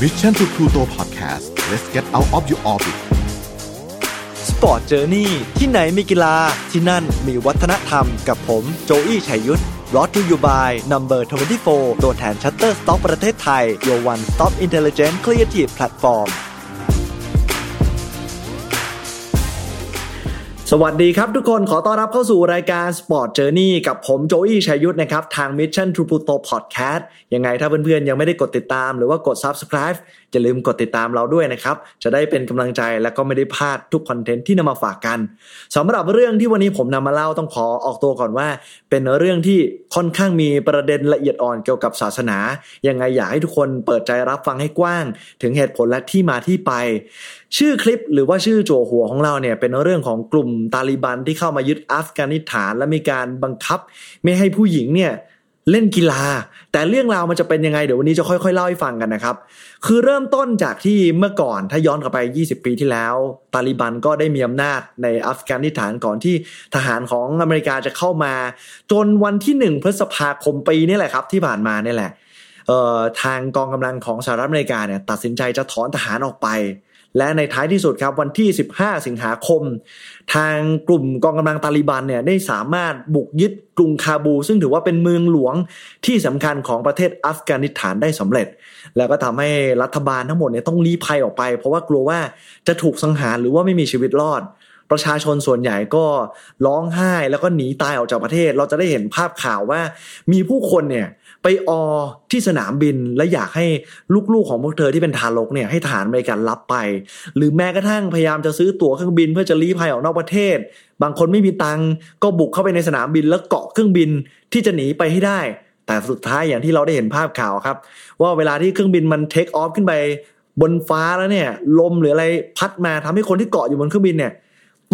Mission to Pluto Podcast let's get out of your orbit Sport Journey ที่ไหนมีกีฬาที่นั่นมีวัฒนธรรมกับผมโจอี้ชัยยุทธ brought to you by Number 24 ตัวแทน Shutterstock ประเทศไทย your one-stop intelligent creative platform สวัสดีครับทุกคนขอต้อนรับเข้าสู่รายการ Sport Journey กับผมโจอี้ชัยยุทธนะครับ ทาง Mission to Pluto Podcast ยังไงถ้าเพื่อนๆ ยังไม่ได้กดติดตามหรือว่ากด Subscribe อย่าลืมกดติดตามเราด้วยนะครับ จะได้เป็นกำลังใจและก็ไม่ได้พลาดทุกคอนเทนต์ที่นำมาฝากกันสำหรับเรื่องที่วันนี้ผมนำมาเล่าต้องขอออกตัวก่อนว่า เป็นเรื่องที่ค่อนข้างมีประเด็นละเอียดอ่อนเกี่ยวกับศาสนา ยังไงอยากให้ทุกคนเปิดใจรับฟังให้กว้าง ถึงเหตุผลและที่มาที่ไป ชื่อคลิปหรือว่าชื่อโจหัวของเราเนี่ยเป็นเรื่องของกลุ่มตาลิบันที่เข้ามายึดอัฟกานิสถาน และมีการบังคับ ไม่ให้ผู้หญิงเนี่ยเล่นกีฬา แต่เรื่องราวมันจะเป็นยังไงเดี๋ยววันนี้จะค่อยๆเล่าให้ฟังกันนะครับ คือเริ่มต้นจากที่เมื่อก่อนถ้าย้อนกลับไป 20 ปีที่แล้ว ตาลิบันก็ได้มีอำนาจในอัฟกานิสถานก่อนที่ทหารของอเมริกาจะเข้ามา จนวันที่ 1 พฤษภาคมปีนี่แหละครับที่ผ่านมานี่แหละทางกองกำลังของสหรัฐอเมริกาเนี่ยตัดสินใจจะถอนทหารออกไป และในท้ายที่สุดครับวันที่ 15 สิงหาคม ทางกลุ่มกองกำลังตาลิบันเนี่ยได้สามารถบุกยึดกรุงคาบู ซึ่งถือว่าเป็นเมืองหลวงที่สำคัญของประเทศอัฟกานิสถานได้สำเร็จ แล้วก็ทำให้รัฐบาลทั้งหมดเนี่ยต้องลี้ภัยออกไป เพราะว่ากลัวว่าจะถูกสังหารหรือว่าไม่มีชีวิตรอด ประชาชนส่วนใหญ่ก็ร้องไห้แล้วก็หนีตายออกจากประเทศ เราจะได้เห็นภาพข่าวว่ามีผู้คนเนี่ย ไปออที่สนามบินและอยากให้ลูกๆของพวกเธอที่เป็นทารกเนี่ยให้ทหารอเมริกันรับไป หรือแม้กระทั่งพยายามจะซื้อตั๋วเครื่องบินเพื่อจะลี้ภัยออกนอกประเทศ บางคนไม่มีตังก็บุกเข้าไปในสนามบินแล้วเกาะเครื่องบินที่จะหนีไปให้ได้ แต่สุดท้ายอย่างที่เราได้เห็นภาพข่าวครับ ว่าเวลาที่เครื่องบินมันเทคออฟขึ้นไปบนฟ้าแล้วเนี่ยลมหรืออะไรพัดมาทำให้คนที่เกาะอยู่บนเครื่องบินเนี่ย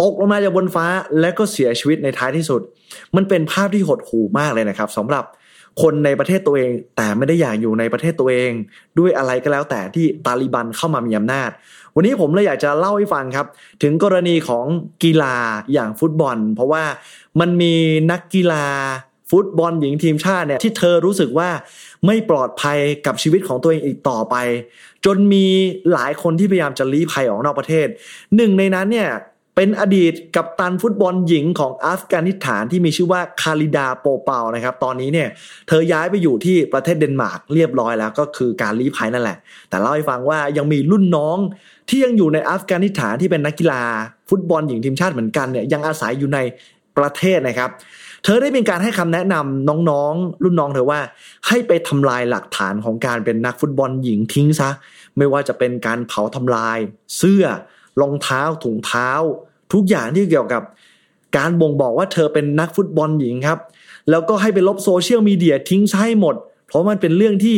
ตกลงมาจากบนฟ้าและก็เสียชีวิตในท้ายที่สุด มันเป็นภาพที่หดหู่มากเลยนะครับสำหรับ คนในประเทศตัวเอง แต่ไม่ได้อยากอยู่ในประเทศตัวเอง ด้วยอะไรก็แล้วแต่ที่ตาลิบันเข้ามามีอำนาจ วันนี้ผมเลยอยากจะเล่าให้ฟังครับ ถึงกรณีของกีฬาอย่างฟุตบอล เพราะว่ามันมีนักกีฬาฟุตบอลหญิงทีมชาติเนี่ยที่เธอรู้สึกว่าไม่ปลอดภัยกับชีวิตของตัวเองอีกต่อไป จนมีหลายคนที่พยายามจะลี้ภัยออกนอกประเทศ หนึ่งในนั้นเนี่ย เป็นอดีตกับตันฟุตบอลหญิงของอัฟกานิสถานที่มีชื่อว่าคาริดาโปเปานะครับ ตอนนี้เนี่ยเธอย้ายไปอยู่ที่ประเทศเดนมาร์กเรียบร้อยแล้วก็คือการลี้ภัยนั่นแหละ แต่เล่าให้ฟังว่ายังมีรุ่นน้องที่ยังอยู่ในอัฟกานิสถานที่เป็นนักกีฬาฟุตบอลหญิงทีมชาติเหมือนกันเนี่ยยังอาศัยอยู่ในประเทศนะครับ เธอได้มีการให้คำแนะนำน้องๆ รุ่นน้องเธอว่าให้ไปทำลายหลักฐานของการเป็นนักฟุตบอลหญิงทิ้งซะ ไม่ว่าจะเป็นการเผาทำลายเสื้อ รองเท้าถุงเท้า ทุกอย่างที่เกี่ยวกับการบ่งบอกว่าเธอเป็นนักฟุตบอลหญิงครับ แล้วก็ให้ไปลบโซเชียลมีเดียทิ้งใช้หมด เพราะมันเป็นเรื่องที่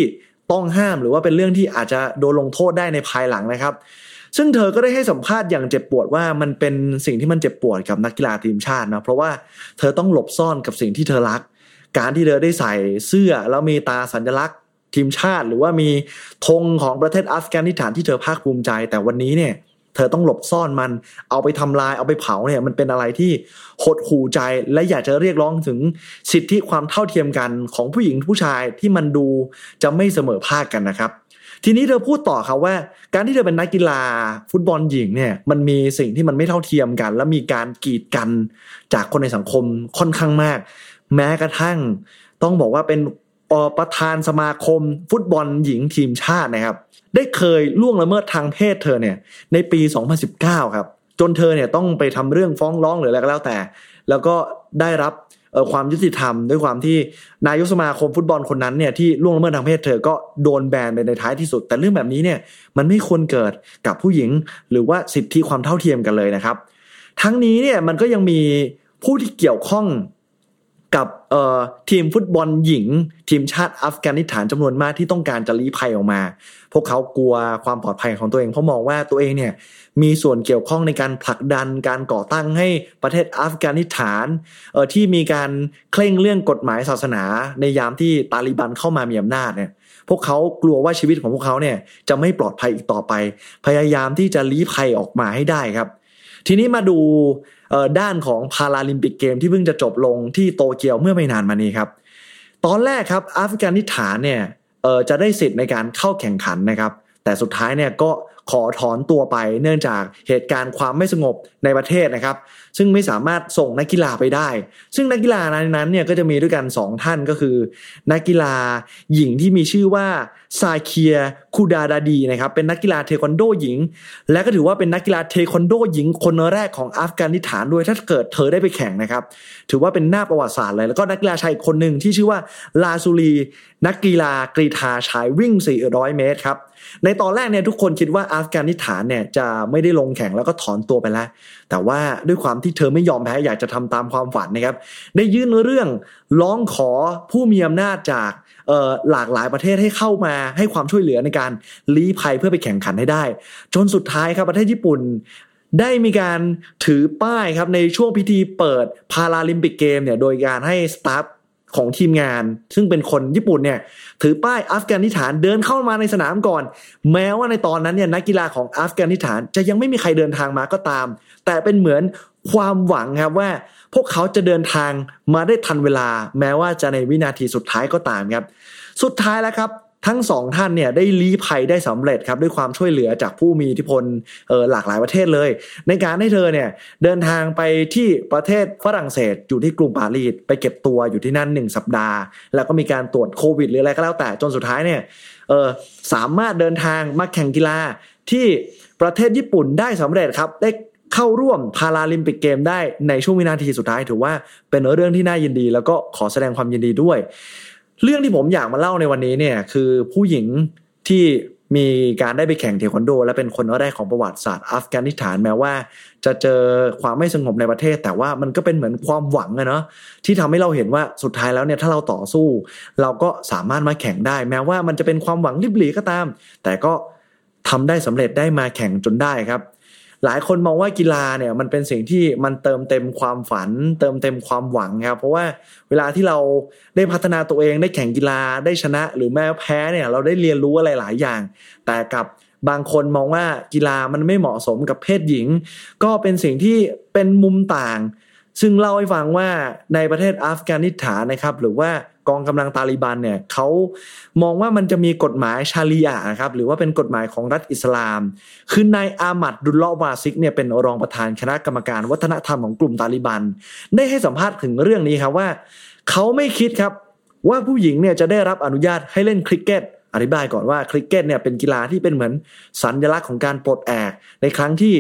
ต้องห้ามหรือว่าเป็นเรื่องที่อาจจะโดนลงโทษได้ในภายหลังนะครับ ซึ่งเธอก็ได้ให้สัมภาษณ์อย่างเจ็บปวดว่ามันเป็นสิ่งที่มันเจ็บปวดกับนักกีฬาทีมชาตินะเพราะว่าเธอต้องหลบซ่อนกับสิ่งที่เธอรัก การที่เธอได้ใส่เสื้อแล้วมีตาสัญลักษณ์ทีมชาติ หรือว่ามีธงของประเทศอัฟกานิสถานที่เธอภาคภูมิใจ แต่วันนี้เนี่ย ธอต้องหลบซ่อนมันเอาไปทำลายเอาไปเผาเนี่ยมันเป็นอะไรที่หดหู่ใจและอยากจะเรียกร้องถึงสิทธิความเท่าเทียมกันของผู้หญิงผู้ชายที่มันดูจะไม่เสมอภาคกันนะครับ ทีนี้เธอพูดต่อครับว่า การที่เธอเป็นนักกีฬา ฟุตบอลหญิงเนี่ยมันมีสิ่งที่มันไม่เท่าเทียมกัน และมีการกีดกันจากคนในสังคมค่อนข้างมาก แม้กระทั่ง ต้องบอกว่าเป็น ประธานสมาคมฟุตบอลหญิงทีมชาตินะครับ ได้เคยล่วงละเมิดทางเพศเธอเนี่ยในปี 2019 ครับ จนเธอเนี่ยต้องไปทำเรื่องฟ้องร้องหรืออะไรก็แล้วแต่ แล้วก็ได้รับความยุติธรรมด้วยความที่นายกสมาคมฟุตบอลคนนั้นเนี่ยที่ล่วงละเมิดทางเพศเธอก็โดนแบนไปในท้ายที่สุด แต่เรื่องแบบนี้เนี่ยมันไม่ควรเกิดกับผู้หญิง หรือว่าสิทธิความเท่าเทียมกันเลยนะครับ ทั้งนี้เนี่ยมันก็ยังมีผู้ที่เกี่ยวข้อง กับทีมฟุตบอลหญิง ทีมชาติอัฟกานิสถานจำนวนมากที่ต้องการจะลี้ภัยออกมา พวกเขากลัวความปลอดภัยของตัวเองเพราะมองว่าตัวเองเนี่ยมีส่วนเกี่ยวข้องในการผลักดันการก่อตั้งให้ประเทศอัฟกานิสถานที่มีการเคร่งเรื่องกฎหมายศาสนาในยามที่ตาลิบันเข้ามามีอำนาจเนี่ยพวกเขากลัวว่าชีวิตของพวกเขาเนี่ยจะไม่ปลอดภัยอีกต่อไป พยายามที่จะลี้ภัยออกมาให้ได้ครับ ทีนี้มาดูด้านของพาราลิมปิกเกมที่เพิ่งจะจบลงที่โตเกียวเมื่อไม่นานมานี้ครับ ตอนแรกครับอัฟกานิสถานเนี่ยจะได้สิทธิ์ในการเข้าแข่งขันนะครับ แต่สุดท้ายเนี่ยก็ ขอถอนตัวไปเนื่องจากเหตุการณ์ความไม่สงบในประเทศนะครับ ซึ่งไม่สามารถส่งนักกีฬาไปได้ ซึ่งนักกีฬานั้นเนี่ยก็จะมีด้วยกัน 2 ท่านก็คือ นักกีฬาหญิงที่มีชื่อว่าซาเคียคูดาดาดีนะครับเป็นนักกีฬาเทควันโดหญิง และก็ถือว่าเป็นนักกีฬาเทควันโดหญิง คนแรกของอัฟกานิสถานด้วยถ้าเกิดเธอได้ไปแข่งนะครับ ถือว่าเป็นหน้าประวัติศาสตร์เลยแล้วก็นักกีฬาชายคนหนึ่งที่ชื่อว่าลาซูลีนักกีฬากรีธาชายวิ่ง 400 เมตรครับ ในตอนแรกเนี่ยทุกคนคิดว่าอัฟกานิสถานเนี่ยจะไม่ได้ลงแข่งแล้วก็ถอนตัวไปแล้ว แต่ว่าด้วยความที่เธอไม่ยอมแพ้อยากจะทำตามความฝันนะครับ ได้ยื่นเรื่องร้องขอผู้มีอำนาจจากหลากหลายประเทศให้เข้ามาให้ความช่วยเหลือในการลี้ภัยเพื่อไปแข่งขันให้ได้ จนสุดท้ายครับประเทศญี่ปุ่นได้มีการถือป้ายครับในช่วงพิธีเปิดพาราลิมปิกเกมเนี่ยโดยการให้สตาฟ ของทีมงาน ซึ่งเป็นคนญี่ปุ่นเนี่ยถือป้ายอัฟกานิสถานเดินเข้ามาในสนามก่อน แม้ว่าในตอนนั้นเนี่ยนักกีฬาของอัฟกานิสถานจะยังไม่มีใครเดินทางมาก็ตาม แต่เป็นเหมือนความหวังครับว่า พวกเขาจะเดินทางมาได้ทันเวลา แม้ว่าจะในวินาทีสุดท้ายก็ตามครับ สุดท้ายแล้วครับ ทั้งสองท่านเนี่ยได้ลี้ภัยได้สำเร็จครับด้วยความช่วยเหลือจากผู้มีอิทธิพลเออหลากหลายประเทศเลย ในการให้เธอเนี่ยเดินทางไปที่ประเทศฝรั่งเศสอยู่ที่กรุงปารีสไปเก็บตัวอยู่ที่นั่นหนึ่งสัปดาห์ แล้วก็มีการตรวจโควิดหรืออะไรก็แล้วแต่จนสุดท้ายเนี่ยเออสามารถเดินทางมาแข่งกีฬาที่ประเทศญี่ปุ่นได้สำเร็จครับได้เข้าร่วมพาราลิมปิกเกมได้ในช่วงวินาทีสุดท้ายถือว่าเป็นเรื่องที่น่ายินดี แล้วก็ขอแสดงความยินดีด้วย เรื่องที่ผมอยากมาเล่าในวันนี้เนี่ยคือผู้หญิงที่มีการได้ไปแข่งเทควันโด และเป็นคนแรกของประวัติศาสตร์อัฟกานิสถานแม้ว่า จะเจอความไม่สงบในประเทศ แต่ว่ามันก็เป็นเหมือนความหวังอะเนาะที่ทำให้เราเห็นว่าสุดท้ายแล้วเนี่ยถ้าเราต่อสู้ เราก็สามารถมาแข่งได้ แม้ว่ามันจะเป็นความหวังริบหรี่ก็ตาม แต่ก็ทำได้สำเร็จได้มาแข่งจนได้ครับ หลายคนมองว่ากีฬาเนี่ยมันเป็นสิ่งที่มันเติมเต็มความฝัน เติมเต็มความหวังครับเพราะว่าเวลาที่เราได้พัฒนาตัวเองได้แข่งกีฬาได้ชนะหรือแม้แพ้เนี่ยเราได้เรียนรู้อะไรหลายอย่าง แต่กับบางคนมองว่ากีฬามันไม่เหมาะสมกับเพศหญิง ก็เป็นสิ่งที่เป็นมุมต่าง ซึ่งเล่าให้ฟังว่าในประเทศอัฟกานิสถานนะครับ หรือว่ากองกำลังตาลิบันเนี่ยเขามองว่ามันจะมีกฎหมายชารีอะห์นะครับหรือว่าเป็นกฎหมายของรัฐอิสลาม คือนายอามัดดุลลอวาซิกเนี่ยเป็นรองประธานคณะกรรมการวัฒนธรรมของกลุ่มตาลิบัน ได้ให้สัมภาษณ์ถึงเรื่องนี้ครับว่า เขาไม่คิดครับว่าผู้หญิงเนี่ยจะได้รับอนุญาตให้เล่นคริกเก็ต อธิบายก่อนว่าคริกเก็ตเนี่ยเป็นกีฬาที่เป็นเหมือนสัญลักษณ์ของการปลดแอก ในครั้งที่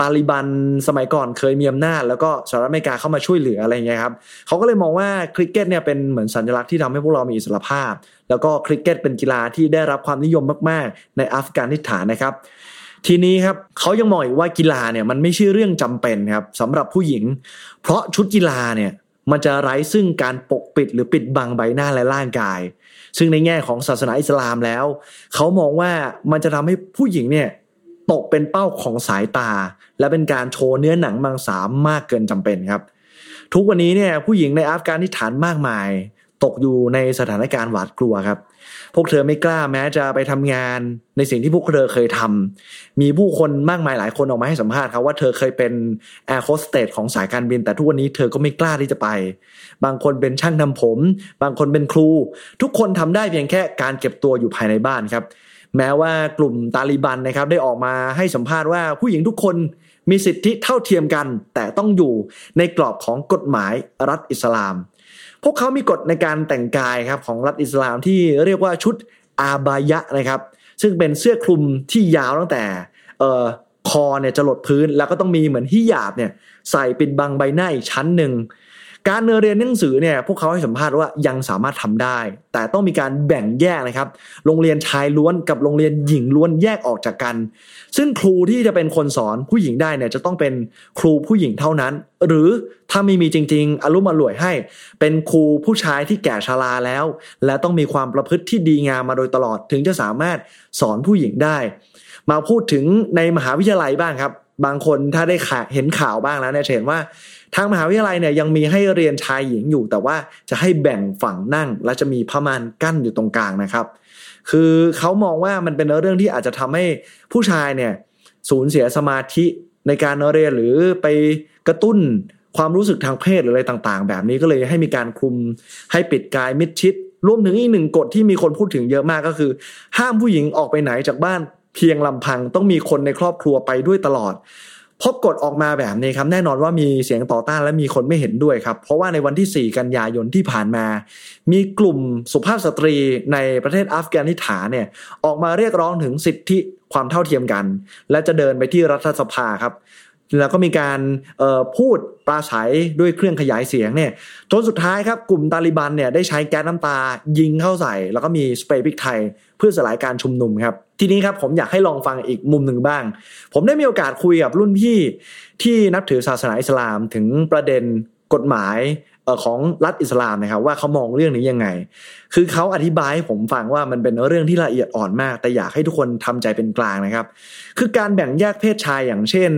ตาลิบันสมัยก่อนเคยมีอำนาจ แล้วก็สหรัฐอเมริกาเข้ามาช่วยเหลืออะไรเงี้ยครับเขาก็เลยมองว่าคริกเก็ตเนี่ยเป็นเหมือนสัญลักษณ์ที่ทำให้พวกเรามีอิสรภาพ แล้วก็คริกเก็ตเป็นกีฬาที่ได้รับความนิยมมาก ๆ ในอัฟกานิสถานนะครับทีนี้ครับเขายังมองอีกว่ากีฬาเนี่ยมันไม่ใช่เรื่องจำเป็นครับสำหรับผู้หญิง เพราะชุดกีฬาเนี่ยมันจะไร้ซึ่งการปกปิดหรือปิดบังใบหน้าและร่างกาย ซึ่งในแง่ของศาสนาอิสลามแล้ว เขามองว่ามันจะทำให้ผู้หญิงเนี่ยตกเป็นเป้าของสายตา และเป็นการโชว์เนื้อหนังมังสามมากเกินจำเป็นครับ ทุกวันนี้เนี่ยผู้หญิงในอัฟกานิสถานมากมาย ตกอยู่ในสถานการณ์หวาดกลัวครับ พวกเธอไม่กล้าแม้จะไปทำงานในสิ่งที่พวกเธอเคยทำมีผู้คนมากมายหลายคนออกมาให้สัมภาษณ์ครับว่าเธอเคยเป็นแอร์โฮสเตสของสายการบิน แต่ทุกวันนี้เธอก็ไม่กล้าที่จะไป บางคนเป็นช่างทำผม บางคนเป็นครู ทุกคนทำได้เพียงแค่การเก็บตัวอยู่ภายในบ้านครับ แม้ว่ากลุ่มตาลีบันนะครับได้ออกมาให้สัมภาษณ์ว่าผู้หญิงทุกคนมีสิทธิเท่าเทียมกัน แต่ต้องอยู่ในกรอบของกฎหมายรัฐอิสลาม พวกเขามีกฎในการแต่งกายครับของรัฐอิสลามที่เรียกว่าชุดอาบายะนะครับ ซึ่งเป็นเสื้อคลุมที่ยาวตั้งแต่คอเนี่ยจะหลดพื้นแล้วก็ต้องมีเหมือนฮิญาบเนี่ยใส่ปิดบังใบหน้าอีกชั้นหนึ่ง การเรียนหนังสือเนี่ยพวกเขาให้สัมภาษณ์ว่ายังสามารถทำได้ แต่ต้องมีการแบ่งแยกนะครับ โรงเรียนชายล้วนกับโรงเรียนหญิงล้วนแยกออกจากกัน ซึ่งครูที่จะเป็นคนสอนผู้หญิงได้เนี่ยจะต้องเป็นครูผู้หญิงเท่านั้น หรือถ้าไม่มีจริง ๆอารมณ์อร่วยให้ เป็นครูผู้ชายที่แก่ชราแล้ว และต้องมีความประพฤติที่ดีงามมาโดยตลอดถึงจะสามารถสอนผู้หญิงได้ มาพูดถึงในมหาวิทยาลัยบ้างครับ บางคนถ้าได้เห็นข่าวบ้างแล้วเนี่ยเห็นว่า ทางมหาวิทยาลัยเนี่ยยังมีให้เรียนชายหญิงอยู่ แต่ว่าจะให้แบ่งฝั่งนั่ง และจะมีพมานกั้นอยู่ตรงกลางนะครับ คือเขามองว่ามันเป็นเรื่องที่อาจจะทำให้ผู้ชายเนี่ยสูญเสียสมาธิในการเรียนหรือไปกระตุ้นความรู้สึกทางเพศหรืออะไรต่าง ๆ แบบนี้ก็เลยให้มีการคุมให้ปิดกายมิดชิดรวมถึงอีกหนึ่งกฎที่มีคนพูดถึงเยอะมากก็คือ ห้ามผู้หญิงออกไปไหนจากบ้าน เพียงลำพังต้องมีคนในครอบครัวไปด้วยตลอดพอกฎออกมาแบบนี้ครับแน่นอนว่ามีเสียงต่อต้านและมีคนไม่เห็นด้วยครับ เพราะว่าในวันที่ 4 กันยายนที่ผ่านมา มีกลุ่มสุภาพสตรีในประเทศอัฟกานิสถานเนี่ยออกมาเรียกร้องถึงสิทธิความเท่าเทียมกัน และจะเดินไปที่รัฐสภาครับ แล้วก็มีการพูดปราศัยด้วยเครื่องขยายเสียงเนี่ยจนสุดท้ายครับกลุ่มตาลิบันเนี่ยได้ใช้แก๊สน้ำตายิงเข้าใส่ แล้วก็มีสเปรย์พริกไทย เพื่อสลายการชุมนุมครับ ทีนี้ครับผมอยากให้ลองฟังอีกมุมหนึ่งบ้าง ผมได้มีโอกาสคุยกับรุ่นพี่ที่นับถือศาสนาอิสลามถึงประเด็นกฎหมาย ของรัฐอิสลามนะครับว่าเขามองเรื่องนี้ยังไง คือเขาอธิบายให้ผมฟังว่ามันเป็นเรื่องที่ละเอียดอ่อนมาก แต่อยากให้ทุกคนทำใจเป็นกลางนะครับ คือการแบ่งแยกเพศชายอย่างเช่น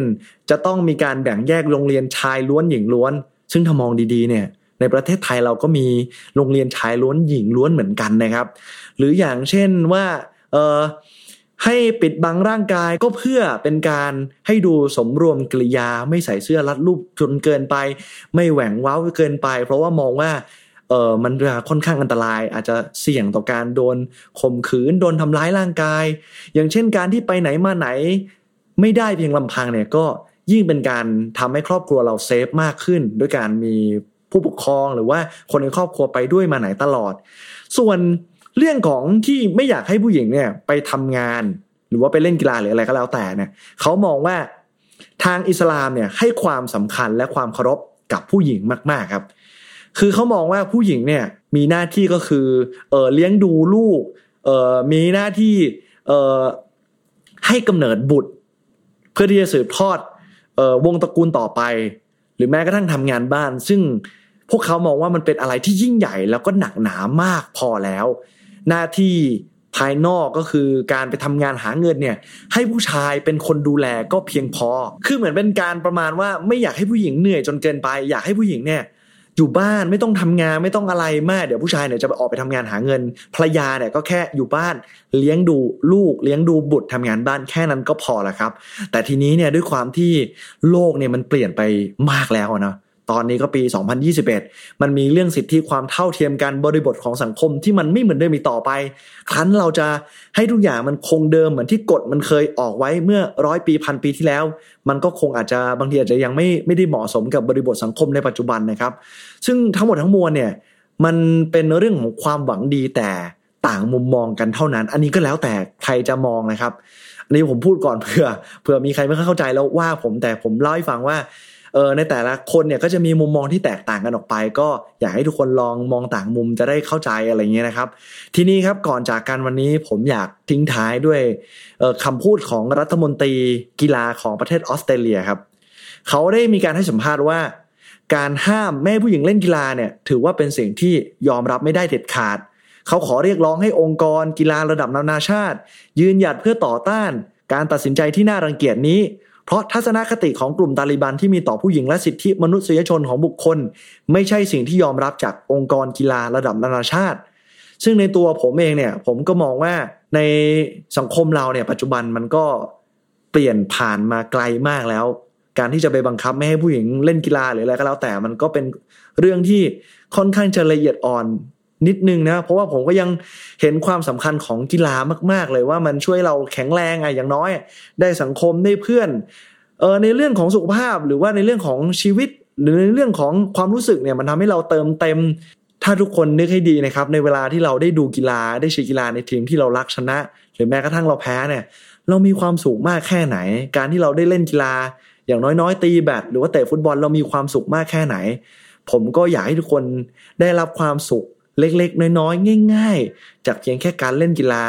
จะต้องมีการแบ่งแยกโรงเรียนชายล้วนหญิงล้วน ซึ่งถ้ามองดีๆเนี่ยในประเทศไทยเราก็มีโรงเรียนชายล้วนหญิงล้วนเหมือนกันนะครับ หรืออย่างเช่นว่าเออ ให้ปิดบังร่างกายก็เพื่อเป็นการให้ดูสมรวมกริยาไม่ใส่เสื้อรัดรูปจนเกินไป ไม่แหว่งว้าวเกินไป เพราะว่ามองว่าเออมันค่อนข้างอันตราย อาจจะเสี่ยงต่อการโดนข่มขืนโดนทำร้ายร่างกาย อย่างเช่นการที่ไปไหนมาไหน ไม่ได้เพียงลำพังเนี่ยก็ยิ่งเป็นการทำให้ครอบครัวเราเซฟมากขึ้น ด้วยการมีผู้ปกครองหรือว่าคนในครอบครัวไปด้วยมาไหนตลอด ส่วน เรื่องของที่ไม่อยากให้ผู้หญิงเนี่ยไปทำงาน หรือว่าไปเล่นกีฬาหรืออะไรก็แล้วแต่เนี่ยเขามองว่าทางอิสลามเนี่ยให้ความสำคัญและความเคารพกับผู้หญิงมาก ๆครับ คือเขามองว่าผู้หญิงเนี่ยมีหน้าที่ก็คือเออเลี้ยงดูลูกเออมีหน้าที่เออให้กำเนิดบุตร เพื่อที่จะสืบทอดเออวงตระกูลต่อไป หรือแม้กระทั่งทำงานบ้าน ซึ่งพวกเขามองว่ามันเป็นอะไรที่ยิ่งใหญ่แล้วก็หนักหนามากพอแล้ว หน้าที่ภายนอกก็คือการไปทำงานหาเงินเนี่ยให้ผู้ชายเป็นคนดูแลก็เพียงพอ คือเหมือนเป็นการประมาณว่าไม่อยากให้ผู้หญิงเหนื่อยจนเกินไป อยากให้ผู้หญิงเนี่ยอยู่บ้านไม่ต้องทำงานไม่ต้องอะไรมากเดี๋ยวผู้ชายเนี่ยจะไปออกไปทำงานหาเงินภรรยาเนี่ยก็แค่อยู่บ้านเลี้ยงดูลูกเลี้ยงดูบุตรทำงานบ้านแค่นั้นก็พอละครับ แต่ทีนี้เนี่ยด้วยความที่โลกเนี่ยมันเปลี่ยนไปมากแล้วนะ ตอนนี้ก็ปี 2021 มันมีเรื่องสิทธิความเท่าเทียมกันบริบทของสังคมที่มันไม่เหมือนเดิมอีกต่อไป ครั้นเราจะให้ทุกอย่างมันคงเดิมเหมือนที่กฎมันเคยออกไว้เมื่อร้อยปีพันปีที่แล้ว มันก็คงอาจจะบางทีอาจจะยังไม่ไม่ได้เหมาะสมกับบริบทสังคมในปัจจุบันนะครับ ซึ่งทั้งหมดทั้งมวลเนี่ยมันเป็นเรื่องของความหวังดีแต่ต่างมุมมองกันเท่านั้น อันนี้ก็แล้วแต่ใครจะมองนะครับอันนี้ผมพูดก่อนเผื่อเผื่อมีใครไม่เข้าใจแล้วว่าผมแต่ผมเล่าให้ฟังว่า เออในแต่ละคนเนี่ยก็จะมีมุมมองที่แตกต่างกันออกไป ก็อยากให้ทุกคนลองมองต่างมุมจะได้เข้าใจอะไรเงี้ยนะครับ ทีนี้ครับก่อนจากกันวันนี้ผมอยากทิ้งท้ายด้วยคำพูดของรัฐมนตรีกีฬาของประเทศออสเตรเลียครับเขาได้มีการให้สัมภาษณ์ว่า การห้ามแม่ผู้หญิงเล่นกีฬาเนี่ยถือว่าเป็นสิ่งที่ยอมรับไม่ได้เด็ดขาด เขาขอเรียกร้องให้องค์กร กีฬาระดับนานาชาติ ยืนหยัดเพื่อต่อต้าน การตัดสินใจที่น่ารังเกียจนี้ เพราะทัศนคติของกลุ่มตาลิบันที่มีต่อผู้หญิงและสิทธิมนุษยชนของบุคคล ไม่ใช่สิ่งที่ยอมรับจากองค์กรกีฬาระดับนานาชาติ ซึ่งในตัวผมเองเนี่ยผมก็มองว่าในสังคมเราเนี่ยปัจจุบันมันก็เปลี่ยนผ่านมาไกลมากแล้ว การที่จะไปบังคับไม่ให้ผู้หญิงเล่นกีฬาหรืออะไรก็แล้วแต่มันก็เป็นเรื่องที่ค่อนข้างจะละเอียดอ่อน นิดนึงนะเพราะว่าผมก็ยังเห็นความสำคัญของกีฬามาก ๆ เลยว่ามันช่วยเราแข็งแรงอะอย่างน้อย ได้สังคมได้เพื่อนเออในเรื่องของสุขภาพหรือว่าในเรื่องของชีวิต หรือในเรื่องของความรู้สึกเนี่ยมันทำให้เราเติมเต็ม ถ้าทุกคนนึกให้ดีนะครับในเวลาที่เราได้ดูกีฬาได้เชียร์กีฬาในทีมที่เรารักชนะ หรือแม้กระทั่งเราแพ้เนี่ยเรามีความสุขมากแค่ไหน การที่เราได้เล่นกีฬา อย่างน้อยๆ ตีแบดหรือว่าเตะฟุตบอลเรามีความสุขมากแค่ไหน ผมก็อยากให้ทุกคนได้รับความสุข เล็กๆ น้อยๆ ง่าย ๆ จากเพียงแค่การเล่นกีฬา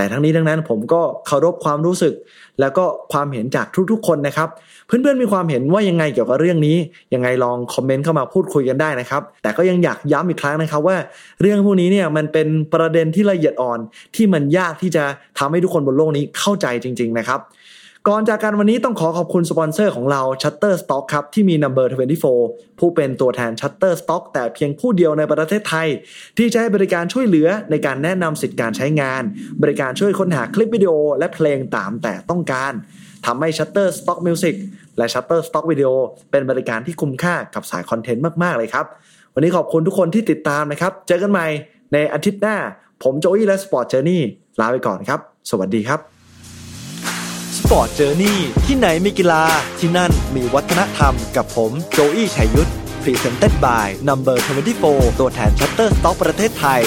แต่ทั้งนี้ทั้งนั้นผมก็เคารพความรู้สึก แล้วก็ความเห็นจากทุกๆ คนนะครับ เพื่อนๆมีความเห็นว่ายังไงเกี่ยวกับเรื่องนี้ ยังไงลองคอมเมนต์เข้ามาพูดคุยกันได้นะครับ แต่ก็ยังอยากย้ำอีกครั้งนะครับว่า เรื่องพวกนี้เนี่ยมันเป็นประเด็นที่ละเอียดอ่อนที่มันยากที่จะทำให้ทุกคนบนโลกนี้เข้าใจจริง ๆ นะครับ ก่อนจากกันวันนี้ต้องขอขอบคุณสปอนเซอร์ของเรา Shutterstock ครับ ที่มี Number 24 ผู้เป็นตัวแทน Shutterstock แต่เพียงผู้เดียวในประเทศไทย ที่จะให้บริการช่วยเหลือในการแนะนำสิทธิการใช้งาน บริการช่วยค้นหาคลิปวิดีโอและเพลงตามแต่ต้องการทำให้ Shutterstock Music และ Shutterstock Video เป็นบริการที่คุ้มค่ากับสายคอนเทนต์มาก ๆ เลยครับ วันนี้ขอบคุณทุกคนที่ติดตามนะครับ เจอกันใหม่ในอาทิตย์หน้า ผมโจอี้และ Sport Journey ลาไปก่อนครับ สวัสดีครับ Sport Journey ที่ไหนมีกีฬาที่นั่นมีวัฒนธรรมกับผมโจอี้ชัยยุทธ Presented by Number 24 ตัวแทน Shutterstock ประเทศไทย